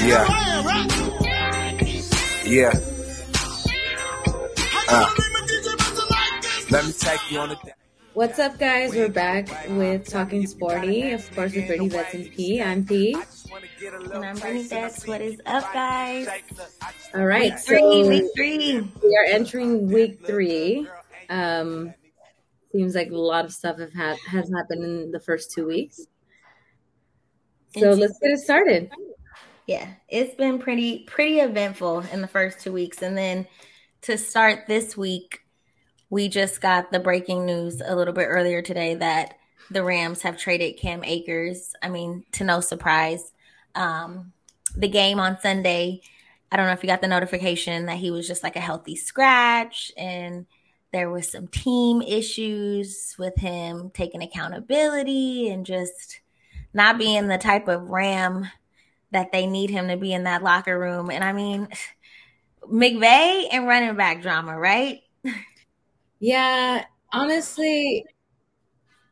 Yeah. Yeah. Uh. Let me take you on a What's up, guys? We're back with Talking Sporty. Of course, with Brittany Bets and P. I'm P. And I'm Brittany Bets. What is up, guys? All right. Week three, so week three. we are entering week three. Um, seems like a lot of stuff have had, has happened in the first two weeks. So let's get it started. Yeah, it's been pretty pretty eventful in the first two weeks, and then to start this week, we just got the breaking news a little bit earlier today that the Rams have traded Cam Akers. I mean, to no surprise. Um, the game on Sunday, I don't know if you got the notification that he was just like a healthy scratch, and there was some team issues with him taking accountability and just not being the type of Ram that they need him to be in that locker room. And I mean, McVay and running back drama, right? Yeah, honestly,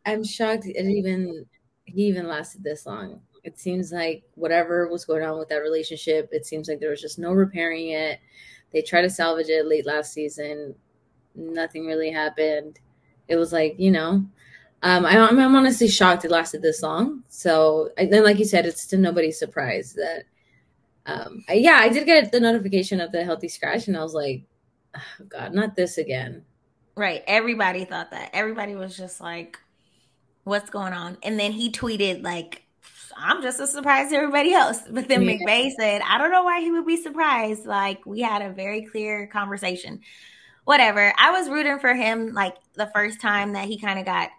I'm shocked it even he even lasted this long. It seems like whatever was going on with that relationship, it seems like there was just no repairing it. They tried to salvage it late last season. Nothing really happened. It was like, you know, um, I, I'm, I'm honestly shocked it lasted this long. So, then, like you said, it's to nobody's surprise that, um, I- yeah, I did get the notification of the healthy scratch, and I was like, oh, God, not this again. Right. Everybody thought that. Everybody was just like, what's going on? And then he tweeted, like, I'm just as surprised as everybody else. But then Yeah. McVay said, I don't know why he would be surprised. Like, we had a very clear conversation. Whatever. I was rooting for him, like, the first time that he kind of got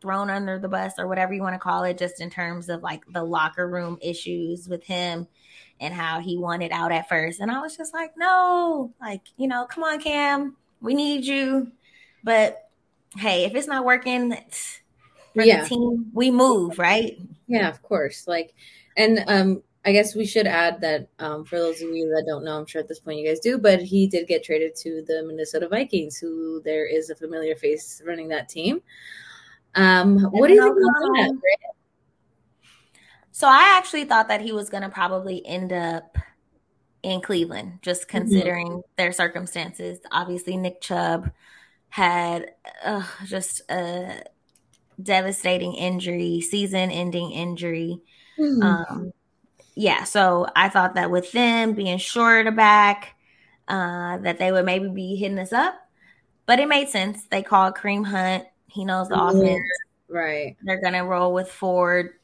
thrown under the bus or whatever you want to call it, just in terms of like the locker room issues with him and how he wanted out at first. And I was just like, no, like, you know, come on, Cam, we need you. But hey, if it's not working for Yeah. the team, we move, right? Yeah, of course. Like, and um, I guess we should add that um, for those of you that don't know, I'm sure at this point you guys do, but he did get traded to the Minnesota Vikings, who there is a familiar face running that team. Um, what do you think about that? Britt? So I actually thought that he was going to probably end up in Cleveland, just considering their circumstances. Obviously, Nick Chubb had uh, just a devastating injury, season-ending injury. Hmm. Um, yeah, so I thought that with them being short of back, uh, that they would maybe be hitting us up. But it made sense. They called Kareem Hunt. He knows the Yeah. offense. right. They're gonna roll with Ford,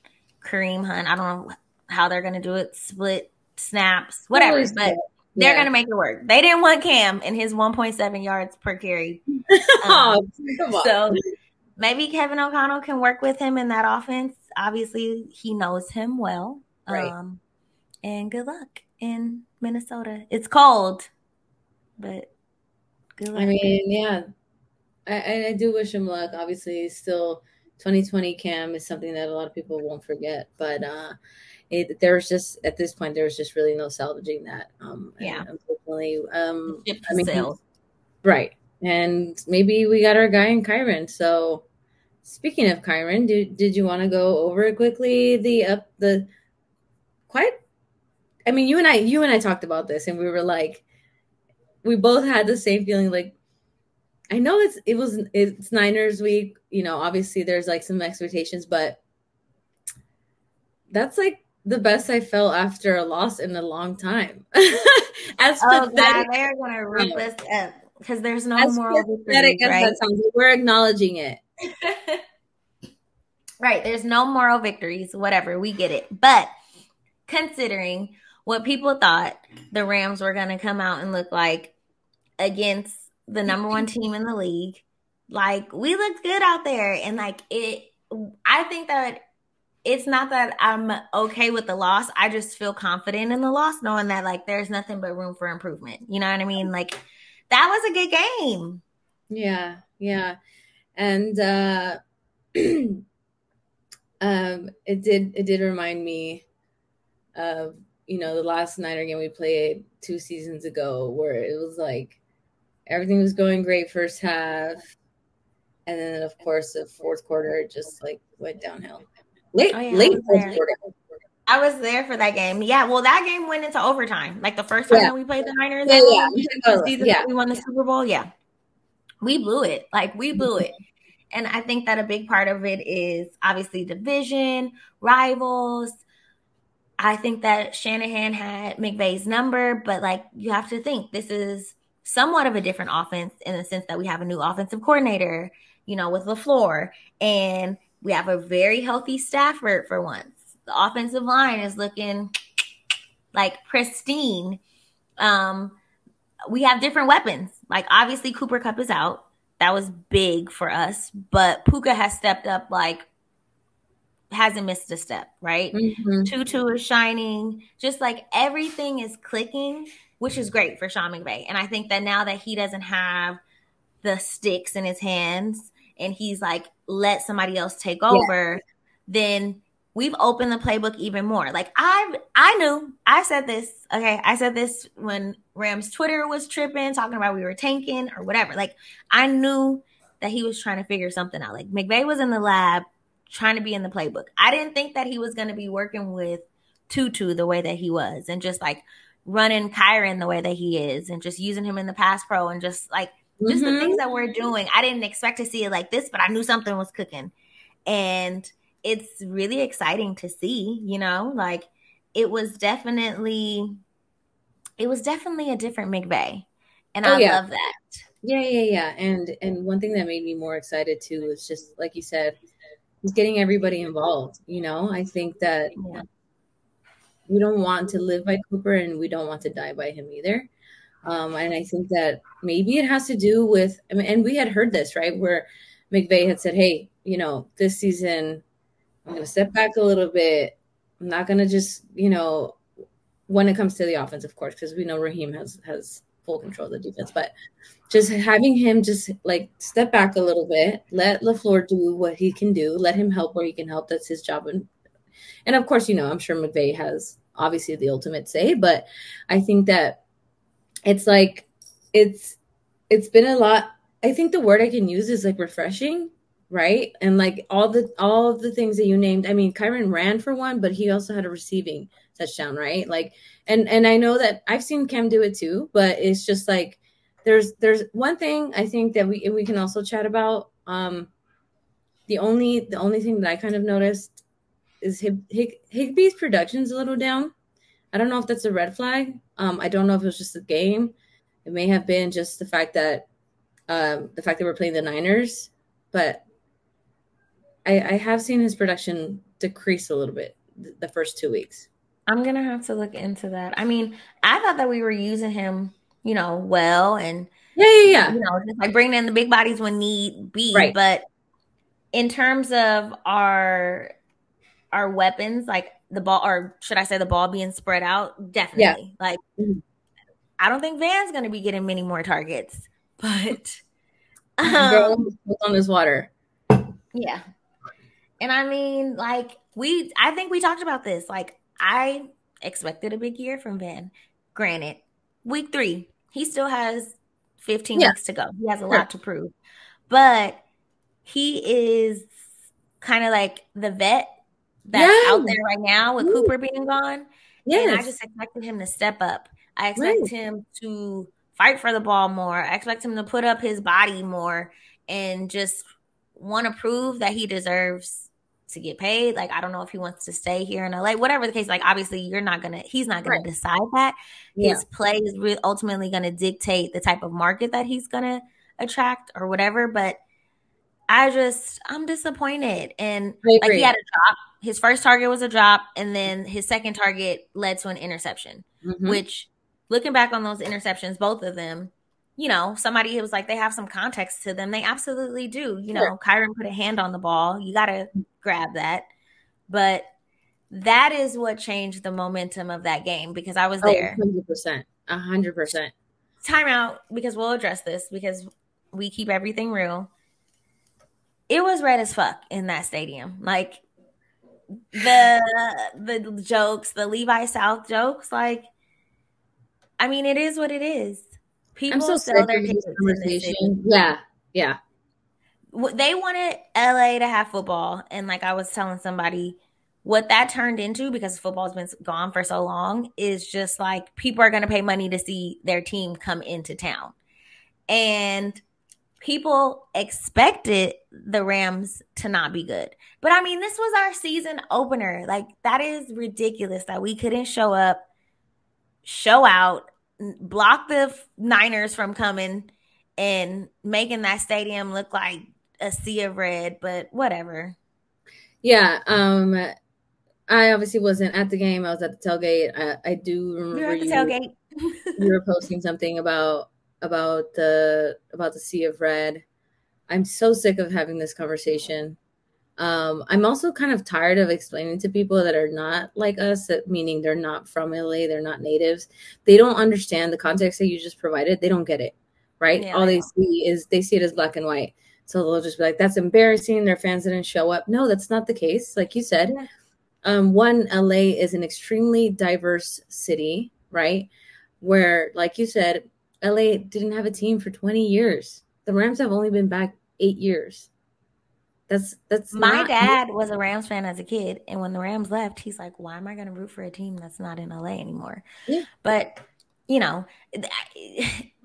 Kareem Hunt. I don't know how they're gonna do it, split snaps, whatever. But they're gonna make it work. They didn't want Cam and his 1.7 yards per carry. Oh, Um, on. so maybe Kevin O'Connell can work with him in that offense. Obviously, he knows him well. Right. Um, and good luck in Minnesota. It's cold, but good luck. I mean, yeah, I, I- do wish him luck. Obviously, still 2020 Cam is something that a lot of people won't forget, but uh, it, there's just at this point there's just really no salvaging that. Um, Yeah. unfortunately, um, I mean, sailed. right, and maybe we got our guy in Kyren. So, speaking of Kyren, did did you want to go over quickly the up the quite? I mean, you and I, you and I talked about this, and we were like, we both had the same feeling, like. I know it's it was it's Niners week, you know, obviously there's like some expectations, but that's like the best I felt after a loss in a long time. as Oh God, they're gonna rip us up because there's no moral pathetic victories, as right? we're acknowledging it. right. There's no moral victories, whatever. We get it. But considering what people thought the Rams were going to come out and look like against the number one team in the league, like we looked good out there. And like it, I think that it's not that I'm okay with the loss. I just feel confident in the loss, knowing that like there's nothing but room for improvement. You know what I mean? Like that was a good game. Yeah, yeah. And uh um it did it did remind me of you know the last Niner game we played two seasons ago where it was like everything was going great first half and then of course the fourth quarter just like went downhill. Late Oh, yeah, late fourth quarter. I was there for that game. Yeah, well, that game went into overtime. Like the first time Yeah. that we played the Niners, Yeah, yeah. game, Oh, the season yeah. that we won the Super Bowl. Yeah, we blew it. Like we blew it. And I think that a big part of it is obviously division, rivals. I think that Shanahan had McVay's number, but like you have to think this is somewhat of a different offense in the sense that we have a new offensive coordinator, you know, with LaFleur, and we have a very healthy Stafford for once. The offensive line is looking like pristine. Um, we have different weapons. Like obviously Cooper Kupp is out. That was big for us, but Puka has stepped up like hasn't missed a step, right? Mhm. Tutu is shining. Just like everything is clicking, which is great for Sean McVay. And I think that now that he doesn't have the sticks in his hands and he's like let somebody else take over, then we've opened the playbook even more. Like I I knew I said this, okay, I said this when Rams Twitter was tripping, talking about we were tanking or whatever. Like I knew that he was trying to figure something out. Like McVay was in the lab trying to be in the playbook. I didn't think that he was going to be working with Tutu the way that he was and just like running Kyren the way that he is and just using him in the pass pro and just like just the Mhm. things that we're doing. I didn't expect to see it like this, but I knew something was cooking. And it's really exciting to see, you know, like it was definitely it was definitely a different McVay. And Oh, I yeah. love that. Yeah, yeah, yeah. And and one thing that made me more excited too is just like you said, getting everybody involved. You know, I think that Yeah. We don't want to live by Cooper and we don't want to die by him either. Um, and I think that maybe it has to do with, I mean, and we had heard this, right? Where McVay had said, hey, you know, this season, I'm going to step back a little bit. I'm not going to just, you know, when it comes to the offense, of course, because we know Raheem has, has full control of the defense, but just having him just like step back a little bit, let LaFleur do what he can do, let him help where he can help. That's his job. And of course, you know, I'm sure McVay has obviously the ultimate say, but I think that it's like it's it's been a lot. I think the word i can use is like refreshing right? And like all the all of the things that you named i mean Kyren ran for one but he also had a receiving touchdown right? Like and and i know that i've seen cam do it too but it's just like there's there's one thing i think that we we can also chat about um the only the only thing that i kind of noticed is Hig, Hig, Higbee's production's a little down I don't know if that's a red flag. Um, I don't know if it was just a game. It may have been just the fact that um, the fact that we're playing the Niners, but I, I have seen his production decrease a little bit th- the first two weeks. I'm gonna have to look into that. I mean, I thought that we were using him, you know, well, and Yeah, yeah, yeah. you know, just like bringing in the big bodies when need be. Right. But in terms of our our weapons, like the ball, or should I say, the ball being spread out, definitely. Like, Mhm. I don't think Van's gonna be getting many more targets, but um, what's on his water? Yeah. And I mean, like, we, I think we talked about this. Like, I expected a big year from Van. Granted, week three, he still has 15 Yeah. weeks to go. He has a lot to prove. But he is kind of like the vet that's Yeah. out there right now with Ooh. Cooper being gone. Yes. And I just expected him to step up. I expect Right. him to fight for the ball more. I expect him to put up his body more and just want to prove that he deserves to get paid. Like I don't know if he wants to stay here in LA, whatever the case. Like obviously you're not gonna, he's not gonna decide that. yeah. His play is re- ultimately gonna dictate the type of market that he's gonna attract or whatever. But I just, I'm disappointed. And like he had a drop. His first target was a drop, and then his second target led to an interception. Mhm. Which, looking back on those interceptions, both of them, you know, somebody who was like they have some context to them. They absolutely do. You know, Sure. Kyren put a hand on the ball. You got to grab that. But that is what changed the momentum of that game because I was Oh, there. 100%. 100%. Timeout because we'll address this because we keep everything real. It was red as fuck in that stadium. Like the the jokes, the Levi South jokes, like I mean, it is what it is. People I'm so sell their tickets in this city. conversation. Yeah. Yeah. They wanted LA to have football, and like I was telling somebody, what that turned into because football's been gone for so long is just like people are going to pay money to see their team come into town. And people expected the Rams to not be good. But I mean, this was our season opener. Like, that is ridiculous that we couldn't show up, show out, block the Niners from coming and making that stadium look like a sea of red, but whatever. Yeah. Um, I obviously wasn't at the game. I was at the tailgate. I, I do remember the tailgate. you were posting something about about the about the sea of red. I'm so sick of having this conversation. Um, I'm also kind of tired of explaining to people that are not like us, that meaning they're not from LA, they're not natives. They don't understand the context that you just provided. They don't get it, right? Yeah, All they see is they see it as black and white. So they'll just be like, "That's embarrassing." Their fans didn't show up. No, that's not the case. Like you said, yeah. um, one LA is an extremely diverse city, right? Where, like you said, LA didn't have a team for 20 years. The Rams have only been back eight years. That's that's my dad was a Rams fan as a kid, and when the Rams left, he's like, "Why am I going to root for a team that's not in LA anymore?" Yeah. But you know,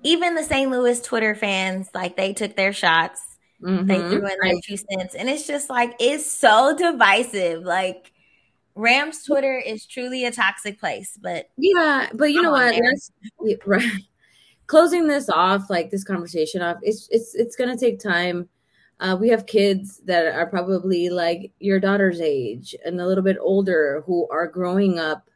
even the St. Louis Twitter fans, like they took their shots, mm-hmm. they threw in their two cents, and it's just like it's so divisive. Like Rams Twitter is truly a toxic place, but yeah, but you know what? right closing this off, like this conversation off, it's it's it's gonna take time. Uh, we have kids that are probably like your daughter's age and a little bit older who are growing up,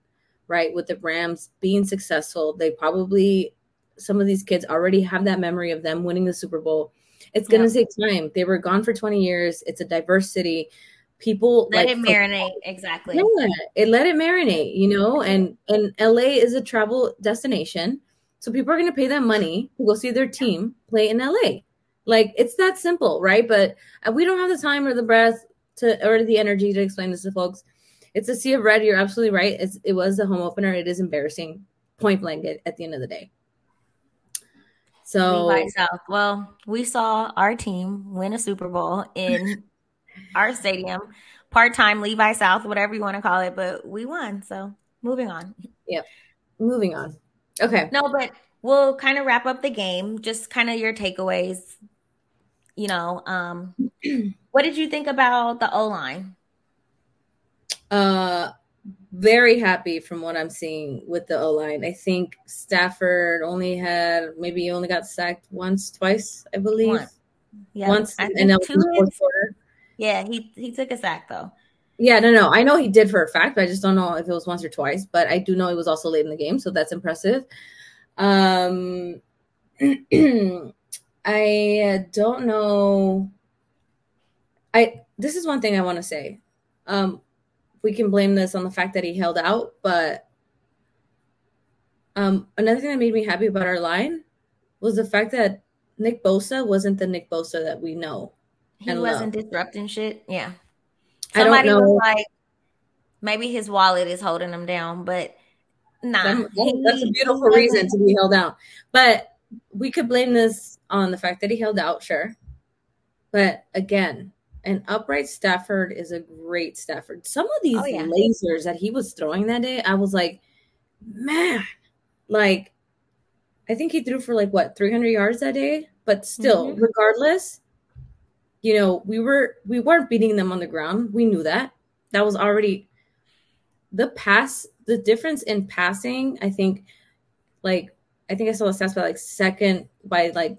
right, with the Rams being successful. They probably some of these kids already have that memory of them winning the Super Bowl. It's gonna yeah. take time. They were gone for 20 years. It's a diverse city. People let like, it marinate exactly. Yeah, it let it marinate, you know, and and LA is a travel destination so people are going to pay them money to go see their team play in LA. Like it's that simple, right? But uh, we don't have the time or the breath to or the energy to explain this to folks. It's a sea of red. You're absolutely right. It's, it was the home opener. It is embarrassing, point blank. At, at the end of the day. So South. Well, we saw our team win a Super Bowl in our stadium, part time Levi South, whatever you want to call it, but we won. So moving on. Yep. Moving on. Okay. No, but we'll kind of wrap up the game. Just kind of your takeaways. You know, um, what did you think about the O line? Uh, very happy from what I'm seeing with the O line. I think Stafford only had maybe he only got sacked once, twice, I believe. Once. Yeah. Once, and that was the fourth quarter. Yeah, he he took a sack though. Yeah, no, no. I know he did for a fact, but I just don't know if it was once or twice. But I do know it was also late in the game, so that's impressive. Um, I don't know. I this is one thing I want to say. Um, we can blame this on the fact that he held out, but um, another thing that made me happy about our line was the fact that Nick Bosa wasn't the Nick Bosa that we know. He wasn't love. disrupting shit. Yeah. Somebody was like, maybe his wallet is holding him down, but nah. That, that's a beautiful reason to be held out. But we could blame this on the fact that he held out, sure. But again, an upright Stafford is a great Stafford. Some of these oh, yeah. lasers that he was throwing that day, I was like, man, like, I think he threw for like what 300 yards that day. But still, mm-hmm. regardless, you know, we were we weren't beating them on the ground. We knew that. That was already the pass, the difference in passing, I think like I think I saw the stats by like second by like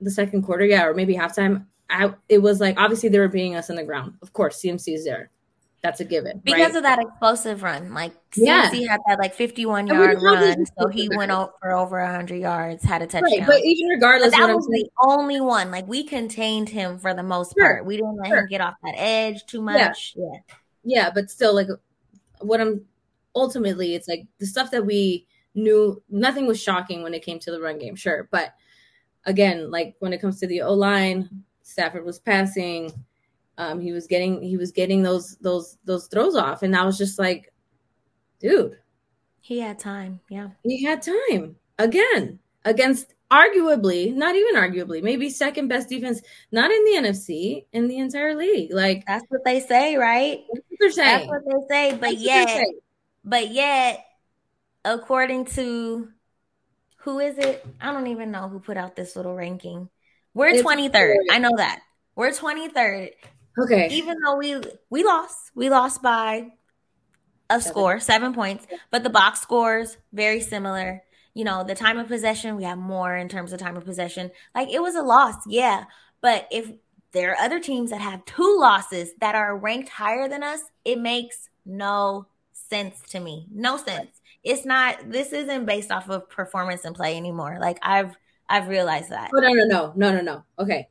the second quarter, yeah, or maybe halftime. I, it was like obviously they were beating us on the ground. Of course, CMC is there. That's a given. Because right? of that explosive run. Like CMC yeah. had that like 51 yard run. So he went out for over 100 yards, had a touchdown. Right, but even regardless, but that was the only one. Like we contained him for the most sure. part. We didn't let sure. him get off that edge too much. Yeah. yeah. Yeah, but still, like what I'm ultimately, it's like the stuff that we knew, nothing was shocking when it came to the run game, sure. But again, like when it comes to the O line, Stafford was passing um, he was getting he was getting those those those throws off, and I was just like, dude, he had time. Yeah, he had time again against arguably, not even arguably, maybe second best defense, not in the NFC, in the entire league. Like that's what they say, right? That's what they're saying. That's what they say. But yet, but yet, according to who is it? I don't even know who put out this little ranking. We're twenty third. I know that. We're twenty third. Okay. Even though we we lost, we lost by a seven. score, seven points, but the box scores very similar. You know, the time of possession, we have more in terms of time of possession. Like it was a loss, yeah. But if there are other teams that have two losses that are ranked higher than us, it makes no sense to me. No sense. It's not this isn't based off of performance and play anymore. Like I've I've realized that. Oh no no no no no no. Okay.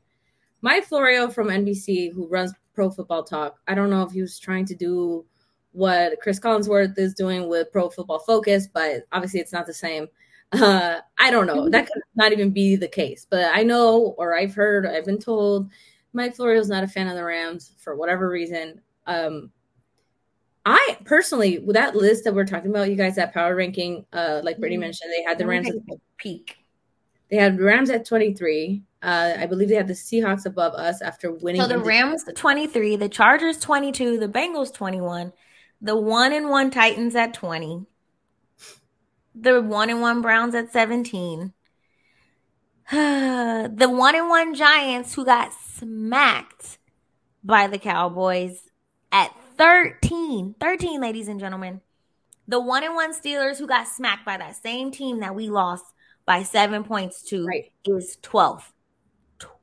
Mike Florio from NBC, who runs Pro Football Talk, I don't know if he was trying to do what Chris Collinsworth is doing with Pro Football Focus, but obviously it's not the same. Uh, I don't know. That could not even be the case. But I know, or I've heard, I've been told, Mike Florio is not a fan of the Rams for whatever reason. Um, I personally, with that list that we're talking about, you guys, that power ranking, uh, like Brittany mm-hmm. mentioned, they had the Rams at peak. They had Rams at 23. Uh, I believe they had the Seahawks above us after winning. So the Rams 23, the Chargers 22, the Bengals 21, the one and one Titans at 20, the one and one Browns at 17, the one and one Giants who got smacked by the Cowboys at 13. 13, ladies and gentlemen. The one and one Steelers who got smacked by that same team that we lost by seven points to right. is 12th.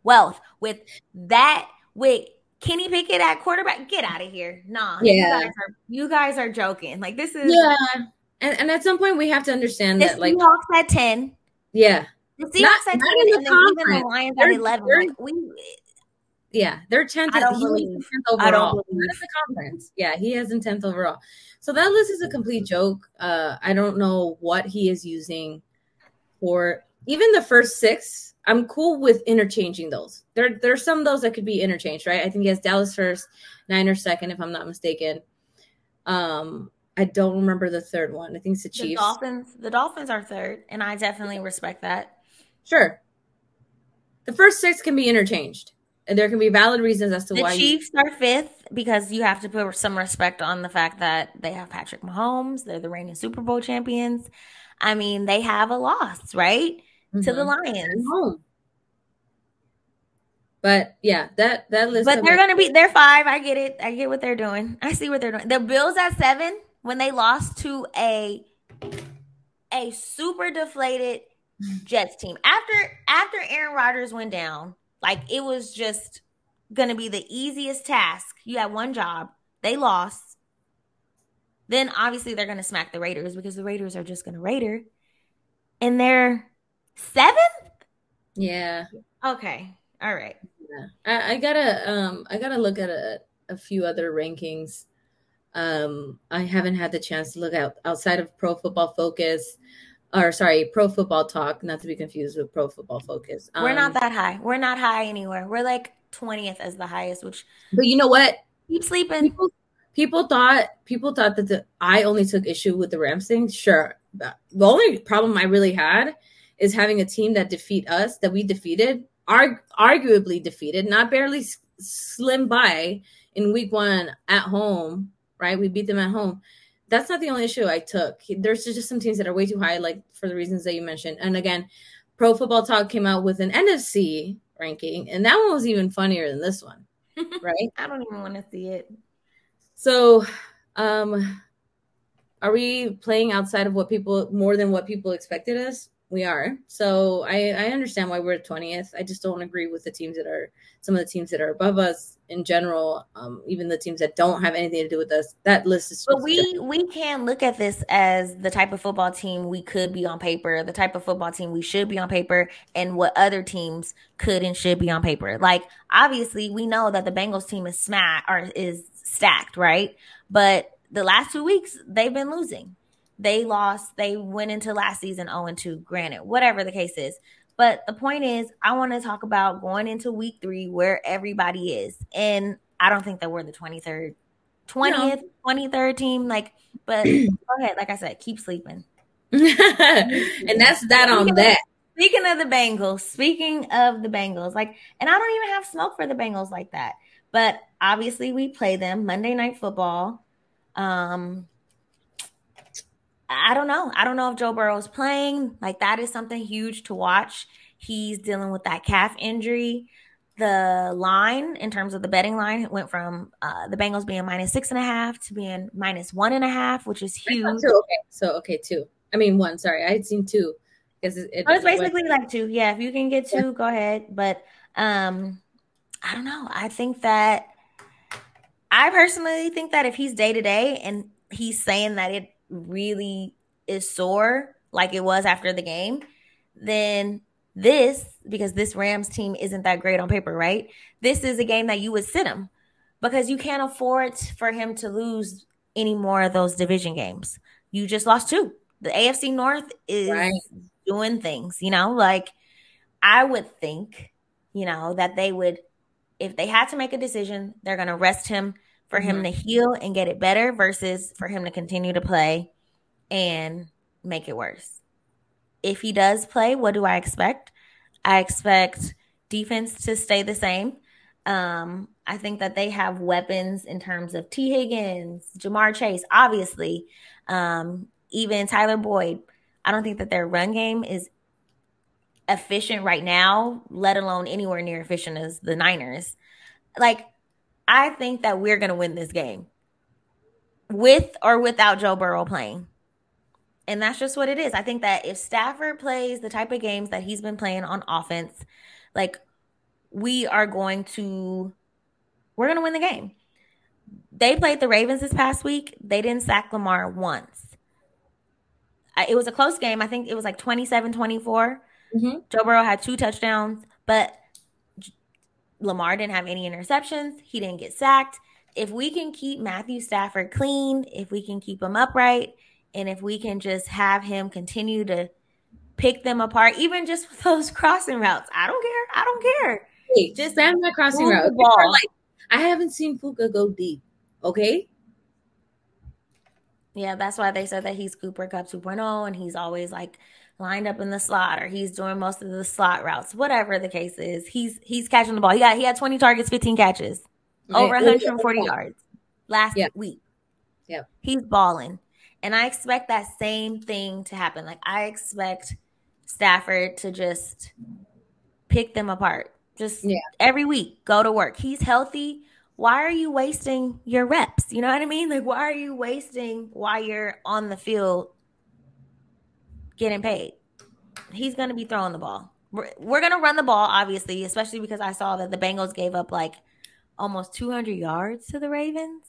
12th. With that, with Kenny Pickett at quarterback, get out of here. Nah. Yeah. You guys, are, you guys are joking. Like, this is. Yeah. And, and at some point, we have to understand the that, like. Seahawks at 10. Yeah. The Seahawks not, at 10, and then even the Lions at 11. Like, we yeah, they're tenth. He's tenth overall. I don't believe. the conference. Yeah, he has in tenth overall. So that list is a complete joke. Uh, I don't know what he is using for even the first six. I'm cool with interchanging those. There, there's some of those that could be interchanged, right? I think he has Dallas first, Niners second, if I'm not mistaken. Um, I don't remember the third one. I think it's the Chiefs. The Dolphins. The Dolphins are third, and I definitely respect that. Sure. The first six can be interchanged and there can be valid reasons as to the why the Chiefs you- are fifth because you have to put some respect on the fact that they have Patrick Mahomes. They're the reigning Super Bowl champions. I mean, they have a loss, right, mm-hmm. to the mm-hmm. Lions. But yeah, that that list. But they're gonna be they're five. I get it. I get what they're doing. I see what they're doing. The Bills at seven when they lost to a a super deflated Jets team after after Aaron Rodgers went down like it was just gonna be the easiest task. You had one job, they lost. Then obviously they're gonna smack the Raiders because the Raiders are just gonna Raider. And they're seventh? Yeah. Okay. All right. Yeah. I, I gotta um I gotta look at a, a few other rankings. Um I haven't had the chance to look out outside of pro football focus or sorry, Pro Football Talk, not to be confused with Pro Football Focus. Um, We're not um, that high. We're not high anywhere. We're like 20th as the highest, which But you know what? Keep sleeping. People, people thought people thought that the, I only took issue with the Rams thing. Sure. The only problem I really had is having a team that defeat us, that we defeated, arg- arguably defeated, not barely slim by in week 1 at home, right? We beat them at home that's not the only issue I took. There's just some teams that are way too high, like for the reasons that you mentioned. And again, Pro Football Talk came out with an NFC ranking, and that one was even funnier than this one, right? I don't even want to see it. So, um, are we playing outside of what people more than what people expected us? We are. So I, I understand why we're 20th. I just don't agree with the teams that are some of the teams that are above us in general. Um, even the teams that don't have anything to do with us. That list is. But we different. we can look at this as the type of football team we could be on paper, the type of football team we should be on paper, and what other teams could and should be on paper. Like obviously, we know that the Bengals team is smack or is stacked, right? But the last two weeks they've been losing. They lost. They went into last season 0 2, granted, whatever the case is. But the point is, I want to talk about going into week three where everybody is. And I don't think that we're the 23rd, 20th, no. 23rd team. Like, but go ahead. Like I said, keep sleeping. and that's that on that. speaking of the Bengals, speaking of the Bengals, like, and I don't even have smoke for the Bengals like that. But obviously, we play them Monday Night Football. Um, I don't know. I don't know if Joe Burrow is playing. Like that is something huge to watch. He's dealing with that calf injury. The line, in terms of the betting line, went from uh, the Bengals being minus six and a half to being minus one and a half, which is huge. Okay, so okay, two. I mean, one. Sorry, I had seen two. Because it, it, oh, it's basically like two. Yeah, if you can get two, yeah. go ahead. But um, I don't know. I think that I personally think that if he's day to day and he's saying that it really is sore like it was after the game, then this, because this Rams team isn't that great on paper, right? This is a game that you would sit him because you can't afford for him to lose any more of those division games. You just lost two. The AFC North is right. doing things, you know, like I would think, you know, that they would, if they had to make a decision, they're going to rest him for mm-hmm. him to heal and get it better versus for him to continue to play and make it worse. If he does play, what do I expect? I expect defense to stay the same. Um, I think that they have weapons in terms of Tee Higgins, Ja'Marr Chase, obviously, um, even Tyler Boyd. I don't think that their run game is efficient right now, let alone anywhere near efficient as the Niners. Like, I think that we're going to win this game with or without Joe Burrow playing. And that's just what it is. I think that if Stafford plays the type of games that he's been playing on offense, like we are going to we're going to win the game. They played the Ravens this past week. They didn't sack Lamar once. It was a close game. I think it was like 27 24. Mm-hmm. Joe Burrow had two touchdowns, but Lamar didn't have any interceptions. He didn't get sacked. If we can keep Matthew Stafford clean, if we can keep him upright, and if we can just have him continue to pick them apart, even just with those crossing routes, I don't care. I don't care. Hey, just stand that crossing route. Like, I haven't seen Puka go deep. Okay. Yeah, that's why they said that he's Cooper Kupp 2.0 and he's always like lined up in the slot or he's doing most of the slot routes, whatever the case is. He's he's catching the ball. He got he had 20 targets, 15 catches, over 140 yards last yeah. week. Yeah. He's balling. And I expect that same thing to happen. Like I expect Stafford to just pick them apart. Just yeah. every week, go to work. He's healthy. Why are you wasting your reps? You know what I mean? Like, why are you wasting while you're on the field getting paid? He's going to be throwing the ball. We're, we're going to run the ball, obviously, especially because I saw that the Bengals gave up like almost 200 yards to the Ravens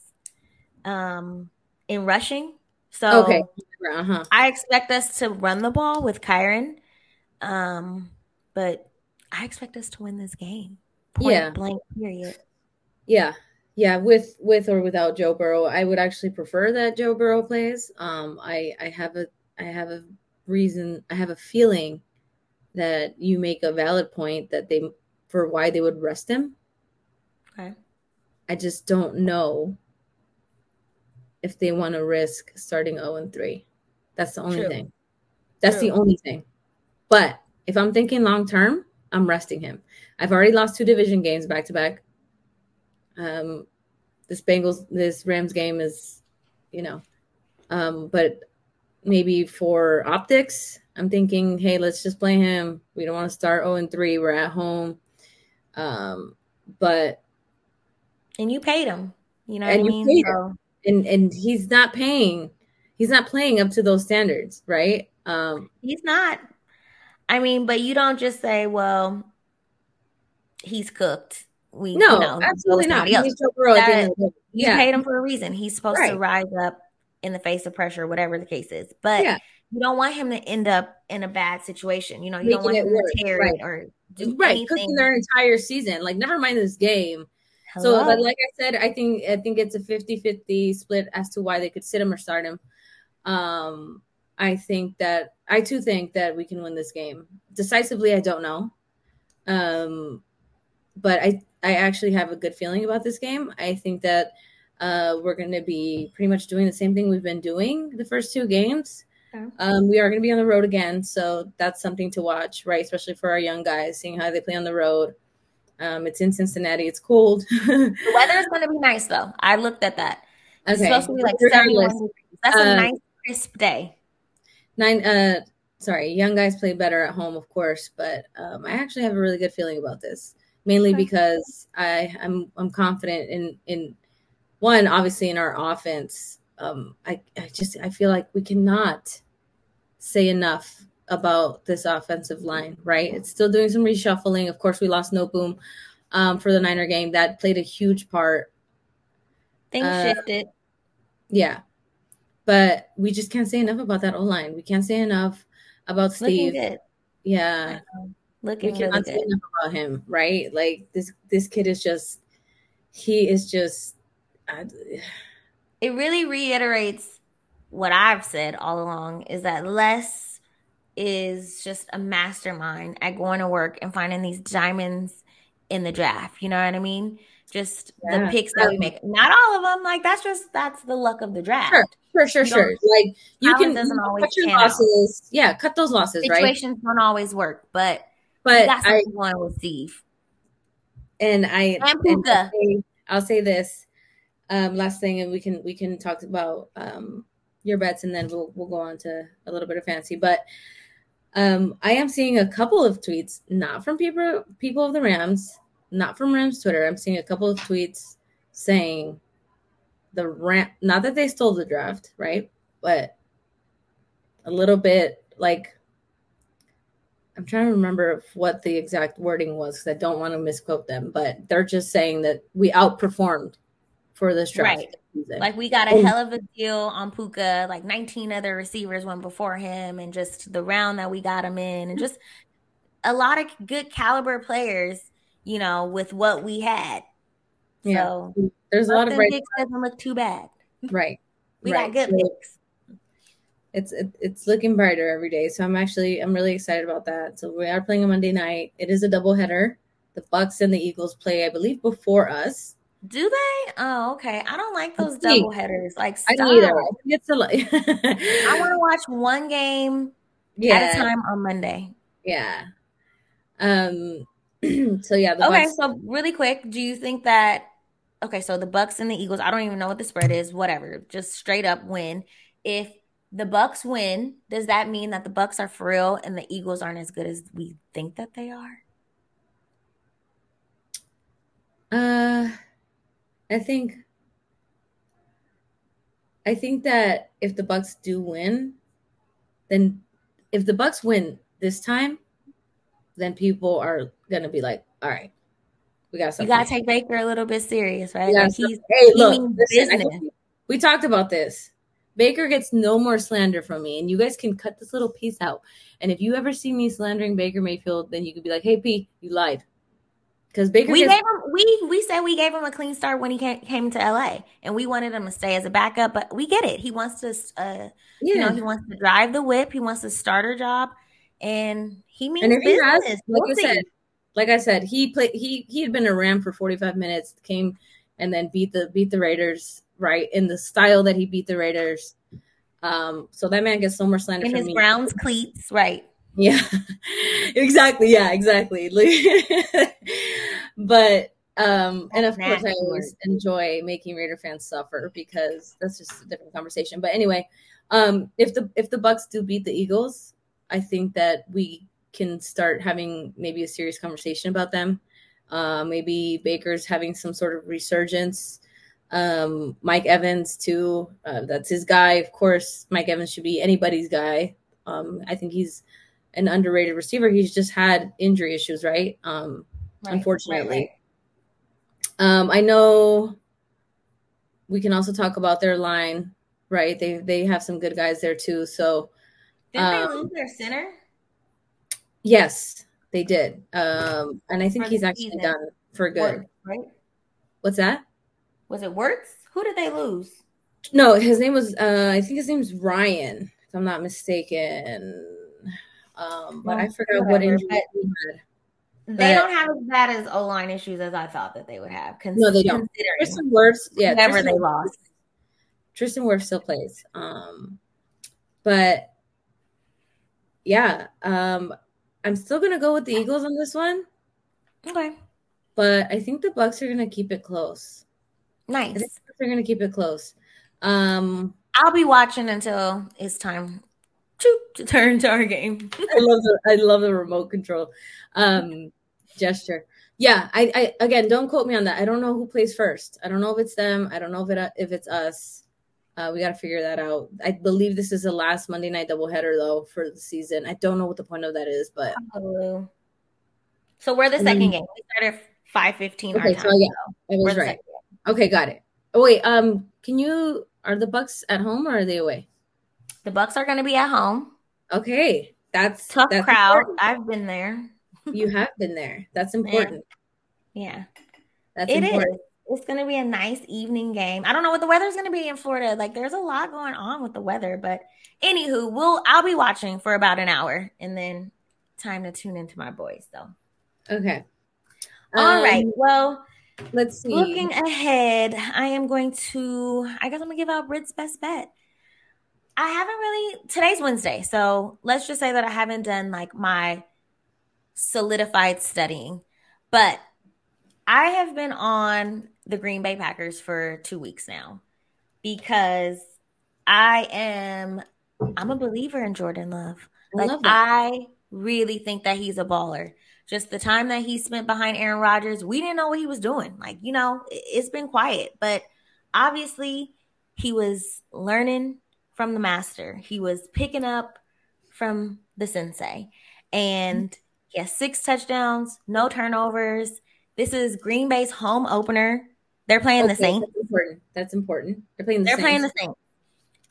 um, in rushing. So okay. uh-huh. I expect us to run the ball with Kyren. Um, but I expect us to win this game. Point yeah. blank period. Yeah. Yeah, with with or without Joe Burrow, I would actually prefer that Joe Burrow plays. Um, I I have a I have a reason, I have a feeling that you make a valid point that they for why they would rest him. Okay. I just don't know if they want to risk starting 0 and 3. That's the only True. thing. That's True. the only thing. But if I'm thinking long term, I'm resting him. I've already lost two division games back to back. Um, this Bengals, this Rams game is, you know, um, but maybe for optics, I'm thinking, hey, let's just play him. We don't want to start 0 and 3. We're at home. Um, but and you paid him. You know what I mean? So and and he's not paying he's not playing up to those standards right um he's not i mean but you don't just say well he's cooked we no you know, absolutely not he's that, you yeah. paid him for a reason he's supposed right. to rise up in the face of pressure whatever the case is but yeah. you don't want him to end up in a bad situation you know you Making don't want him to tear right. it or do right anything. cooking their entire season like never mind this game Hello. So, but like I said, I think I think it's a 50-50 split as to why they could sit him or start him. Um, I think that I too think that we can win this game decisively. I don't know, um, but I I actually have a good feeling about this game. I think that uh, we're going to be pretty much doing the same thing we've been doing the first two games. Okay. Um, we are going to be on the road again, so that's something to watch, right? Especially for our young guys, seeing how they play on the road. Um, it's in Cincinnati. It's cold. The weather is going to be nice though. I looked at that. It's Okay. supposed to be like Regardless, 71 degrees. That's a uh, nice crisp day. Nine. Uh, sorry, young guys play better at home, of course, but um, I actually have a really good feeling about this. Mainly Okay. because I I'm I'm confident in in one obviously in our offense. Um, I I just I feel like we cannot say enough about this offensive line. Right, it's still doing some reshuffling. Of course, we lost Noteboom um, for the Niner game. That played a huge part. Things uh, shifted. Yeah, but we just can't say enough about that O line. We can't say enough about Looking Steve. Yeah, we Looking really cannot say enough about him, right? Like this this kid is just he is just I, It really reiterates what I've said all along is that Les is just a mastermind at going to work and finding these diamonds in the draft. You know what I mean? Just the picks that we make. Not all of them. Like that's just that's the luck of the draft. sure, sure, sure, sure. Like you can doesn't you always cut your pan out. losses. Yeah, cut those losses, right? Situations don't always work, but But got I something going with Steve. and I And and I'll Puka. say, I'll say this um, last thing, and we can we can talk about um, your bets, and then we'll we'll go on to a little bit of fancy. But um, I am seeing a couple of tweets, not from people people of the Rams, not from Rams Twitter. I'm seeing a couple of tweets saying the Ram, not that they stole the draft, right? But a little bit like I'm trying to remember what the exact wording was because I don't want to misquote them, but they're just saying that we outperformed for this draft Right. season. Like we got a hell of a deal on Puka. Like 19 other receivers went before him, and just the round that we got him in, and just a lot of good caliber players. You know, with what we had. Yeah. So There's a lot of Austin bright, picks doesn't look too bad. right. We right. got good So picks. it's it, it's looking brighter every day. So I'm actually I'm really excited about that. So we are playing a Monday night. It is a doubleheader. The Bucks and the Eagles play, I believe, before us. Do they? Oh, okay. I don't like those double headers. Like I stop. don't either. I a. I want to watch one game yeah, at a time on Monday. yeah. Um. so yeah, the Okay, Bucks. so really quick, do you think that okay, so the Bucks and the Eagles, I don't even know what the spread is, whatever. Just straight up win. If the Bucks win, does that mean that the Bucks are for real and the Eagles aren't as good as we think that they are? Uh, I think. I think that if the Bucks do win, then if the Bucks win this time, then people are gonna be like, "All right, we got you." Got to take Baker a little bit serious, right? Like he's hey, look, listen, we talked about this. Baker gets no more slander from me, and you guys can cut this little piece out. And if you ever see me slandering Baker Mayfield, then you could be like, "Hey, P, you lied," because Baker we gets gave him we we said we gave him a clean start when he came, came to LA and we wanted him to stay as a backup, but we get it. He wants to uh yeah. you know, he wants to drive the whip, he wants a starter job, and he means And if he has, business. like We'll you see. said, like I said, he played. He he had been a Ram for forty five minutes, came and then beat the beat the Raiders right in the style that he beat the Raiders. Um, so that man gets so much slander in his me. Browns cleats, right? Yeah, exactly. Yeah, exactly. but um, and of course, I always enjoy making Raider fans suffer because that's just a different conversation. But anyway, um, if the if the Bucks do beat the Eagles, I think that we can start having maybe a serious conversation about them. Uh, maybe Baker's having some sort of resurgence. Um, Mike Evans too. Uh, that's his guy. Of course, Mike Evans should be anybody's guy. Um, I think he's an underrated receiver. He's just had injury issues, right? Um, Right, unfortunately. right, Um, I know we can also talk about their line, right? They they have some good guys there too. So. Didn't Um, they lose their center? yes, they did. Um, and I think For he's actually season. done for good. Wirtz, right? What's that? Was it Wirtz? Who did they lose? No, his name was uh I think his name's Ryan, if I'm not mistaken. Um, but I forgot what injury but- he had. They don't have as bad as O line issues as I thought that they would have. Cons- No, they don't. Tristan Wirfs, yeah, whoever Tristan they lost. Tristan Wirfs still plays. Um, but yeah, um, I'm still gonna go with the Eagles on this one. Okay. But I think the Bucks are gonna keep it close. Nice. they're gonna keep it close. Um, I'll be watching until it's time to, to turn to our game. I love the I love the remote control um, gesture. Yeah, I, I again don't quote me on that. I don't know who plays first. I don't know if it's them. I don't know if it if it's us. Uh, we got to figure that out. I believe this is the last Monday night doubleheader though for the season. I don't know what the point of that is, but so we're the second um, game. We started five fifteen. Okay, so yeah, I was right. Okay, got it. Oh wait, um, can you are the Bucks at home or are they away? The Bucks are going to be at home. Okay, that's tough that's crowd. Important. I've been there. you have been there. That's important. Yeah, that's it important. Is. It's going to be a nice evening game. I don't know what the weather's going to be in Florida. Like, there's a lot going on with the weather, but anywho, we'll I'll be watching for about an hour, and then time to tune into my boys. So, okay. All um, right. Well, let's see. Looking ahead, I am going to. I guess I'm gonna give out Brit's best bet. I haven't really. Today's Wednesday, so let's just say that I haven't done like my solidified studying, but I have been on the Green Bay Packers for two weeks now because I am. I'm a believer in Jordan Love. Like I really think that he's a baller just the time that he spent behind Aaron Rodgers, we didn't know what he was doing. Like, you know, it's been quiet, but obviously he was learning from the master. He was picking up from the sensei. And he has six touchdowns, no turnovers. This is Green Bay's home opener. They're playing okay, the Saints. That's important. That's important. They're playing the They're Saints. playing the Saints.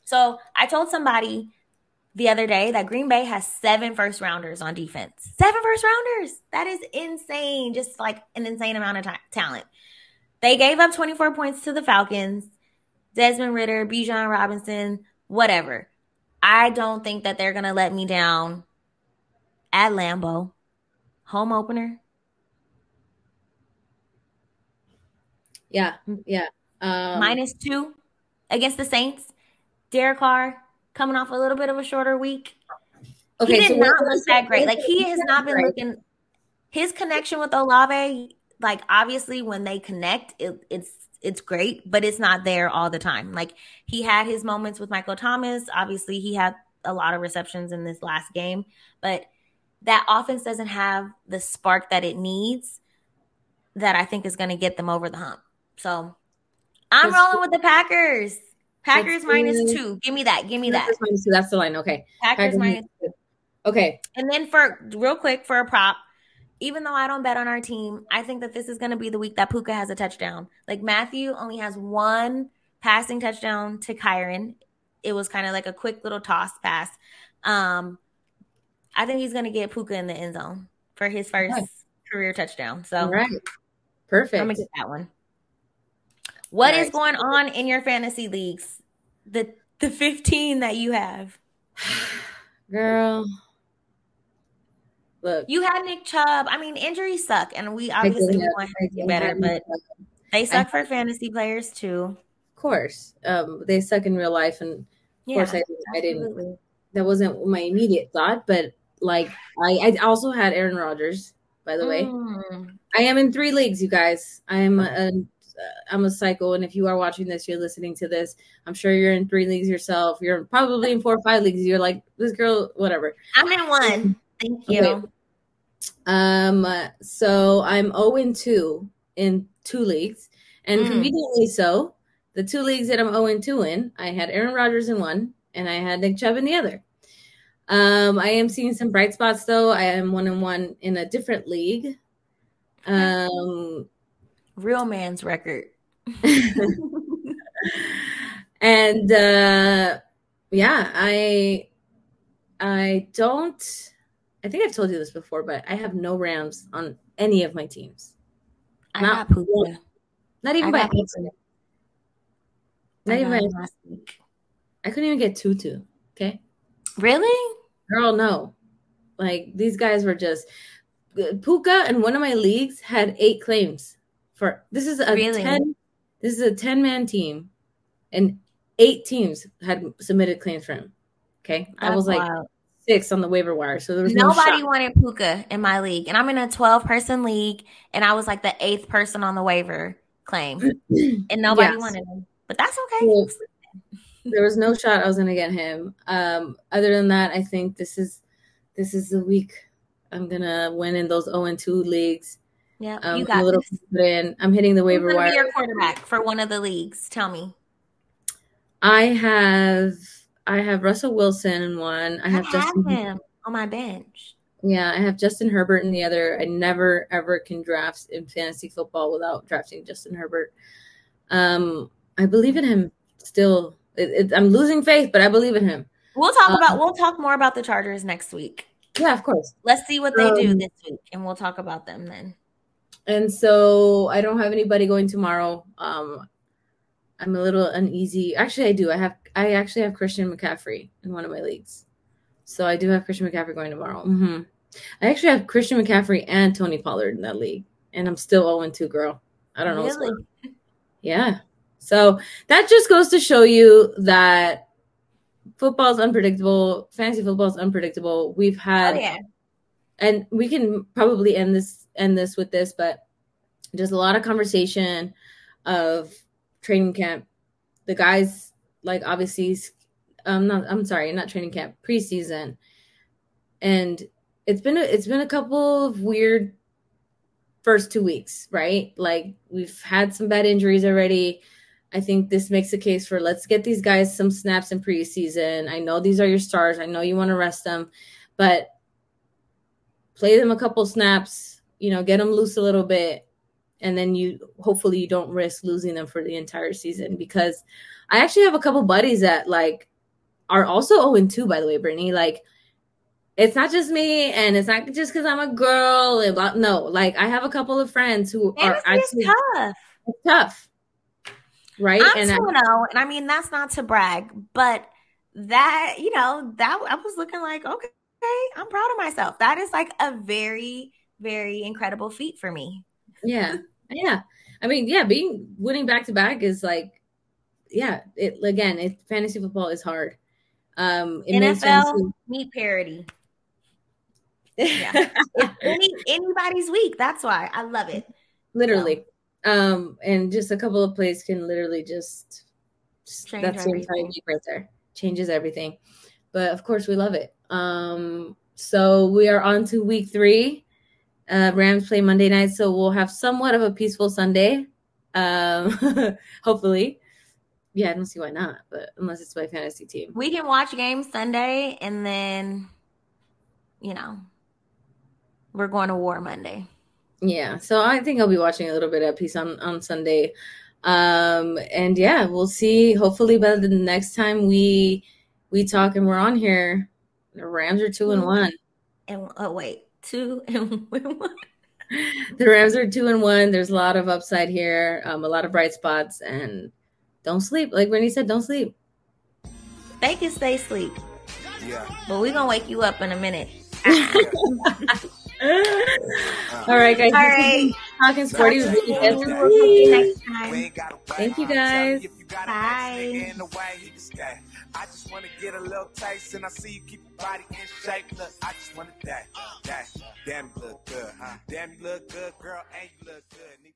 So I told somebody the other day that Green Bay has seven first rounders on defense. Seven first rounders. That is insane. Just like an insane amount of t- talent. They gave up 24 points to the Falcons. Desmond Ridder, Bijan Robinson, whatever. I don't think that they're going to let me down at Lambeau. Home opener. Yeah. Yeah. Um, Minus two against the Saints. Derek Carr, coming off a little bit of a shorter week. Okay, he did so not look that great. Like he has not been looking. His connection with Olave, like obviously when they connect, it, it's it's great, but it's not there all the time. Like he had his moments with Michael Thomas. Obviously, he had a lot of receptions in this last game, but that offense doesn't have the spark that it needs that I think is going to get them over the hump. So I'm rolling with the Packers. Packers minus two. Give me that. Give me that. Minus two. That's the line. Okay. Packers, Packers minus two. Okay. And then for real quick for a prop, even though I don't bet on our team, I think that this is going to be the week that Puka has a touchdown. Like Matthew only has one passing touchdown to Kyren. It was kind of like a quick little toss pass. Um, I think he's going to get Puka in the end zone for his first career touchdown. So, right. Perfect. I'm going to get that one. What right. is going on in your fantasy leagues? The the 15 that you have. Girl. Look. You had Nick Chubb. I mean, injuries suck, and we obviously want him to get better, but they suck I, for fantasy players too. Of course. Um, they suck in real life, and of yeah, course I, I didn't that wasn't my immediate thought, but like I, I also had Aaron Rodgers, by the way. Mm. I am in three leagues, you guys. I am a, I'm a psycho, and if you are watching this, you're listening to this. I'm sure you're in three leagues yourself. You're probably in four or five leagues. You're like this girl, whatever. I'm in one. Thank you. Okay. Um, so I'm 0 and 2 in two leagues, and mm. conveniently so, the two leagues that I'm 0 and 2 in, I had Aaron Rodgers in one, and I had Nick Chubb in the other. Um, I am seeing some bright spots though. I am one and one in a different league. Um, real man's record. and uh yeah, I I don't I think I've told you this before, but I have no Rams on any of my teams. I not got one, Not even I by accident. Not even by last week. I couldn't even get Tutu. Okay. Really? Girl, no. Like these guys were just Puka and one of my leagues had eight claims for this is a really? 10 this is a 10 man team and eight teams had submitted claims for him okay That's i was like wild. Six on the waiver wire. So there was nobody no wanted Puka in my league, and I'm in a 12 person league, and I was like the eighth person on the waiver claim, and nobody yes. wanted him. But that's okay. Well, there was no shot I was gonna get him. Um, other than that, I think this is this is the week I'm gonna win in those 0 and 2 leagues. Yeah, um, you got a little in. I'm hitting the waiver wire. your quarterback for one of the leagues. Tell me. I have I have Russell Wilson in one. I have, I Justin have him on my bench. Yeah, I have Justin Herbert in the other. I never ever can draft in fantasy football without drafting Justin Herbert. Um, I believe in him still. It, it, I'm losing faith, but I believe in him. We'll talk um, about we'll talk more about the Chargers next week. Yeah, of course. Let's see what they um, do this week, and we'll talk about them then. And so I don't have anybody going tomorrow. Um, I'm a little uneasy. Actually, I do. I have I actually have Christian McCaffrey in one of my leagues, so I do have Christian McCaffrey going tomorrow. Mm-hmm. I actually have Christian McCaffrey and Tony Pollard in that league, and I'm still 0 2, girl. I don't know. Really? Yeah. So that just goes to show you that football is unpredictable. Fantasy football is unpredictable. We've had, oh, yeah. and we can probably end this end this with this, but there's a lot of conversation of training camp. The guys, like obviously, um, not I'm sorry, not training camp, preseason, and it's been a, it's been a couple of weird first two weeks, right? Like we've had some bad injuries already. I think this makes a case for let's get these guys some snaps in preseason. I know these are your stars. I know you want to rest them, but play them a couple snaps, you know, get them loose a little bit. And then you hopefully you don't risk losing them for the entire season because I actually have a couple buddies that like are also 0 2, by the way, Brittany. Like it's not just me and it's not just because I'm a girl. About, no, like I have a couple of friends who are actually tough. tough right? I'm and 2 0, and I mean that's not to brag, but that you know that I was looking like okay, I'm proud of myself. That is like a very very incredible feat for me. Yeah, yeah. I mean, yeah, being winning back to back is like, yeah. It again, it fantasy football is hard. Um, NFL meet parity. Yeah, any, anybody's week. That's why I love it. Literally, um, and just a couple of plays can literally just, just that's your entire week right there. Changes everything. But of course, we love it. Um, so we are on to week three. Uh, Rams play Monday night, so we'll have somewhat of a peaceful Sunday. Um, hopefully. Yeah, I don't see why not, but unless it's my fantasy team. We can watch games Sunday and then, you know, we're going to war Monday. Yeah, so I think I'll be watching a little bit of Peace on on Sunday. Um, and yeah, we'll see. Hopefully, by the next time we we talk and we're on here, the Rams are two and one. And oh wait, two and one. the Rams are two and one. There's a lot of upside here, um, a lot of bright spots, and don't sleep. Like Rennie said, don't sleep. They can stay asleep. Yeah. But we're gonna wake you up in a minute. All right, guys. All right. Talking sporty with Thank you, guys. Bye. I just want to get a little taste and I see you keep your body in shape. Look, I just want to die, die. Damn, you look good, huh? Damn, you look good, girl, and you look good.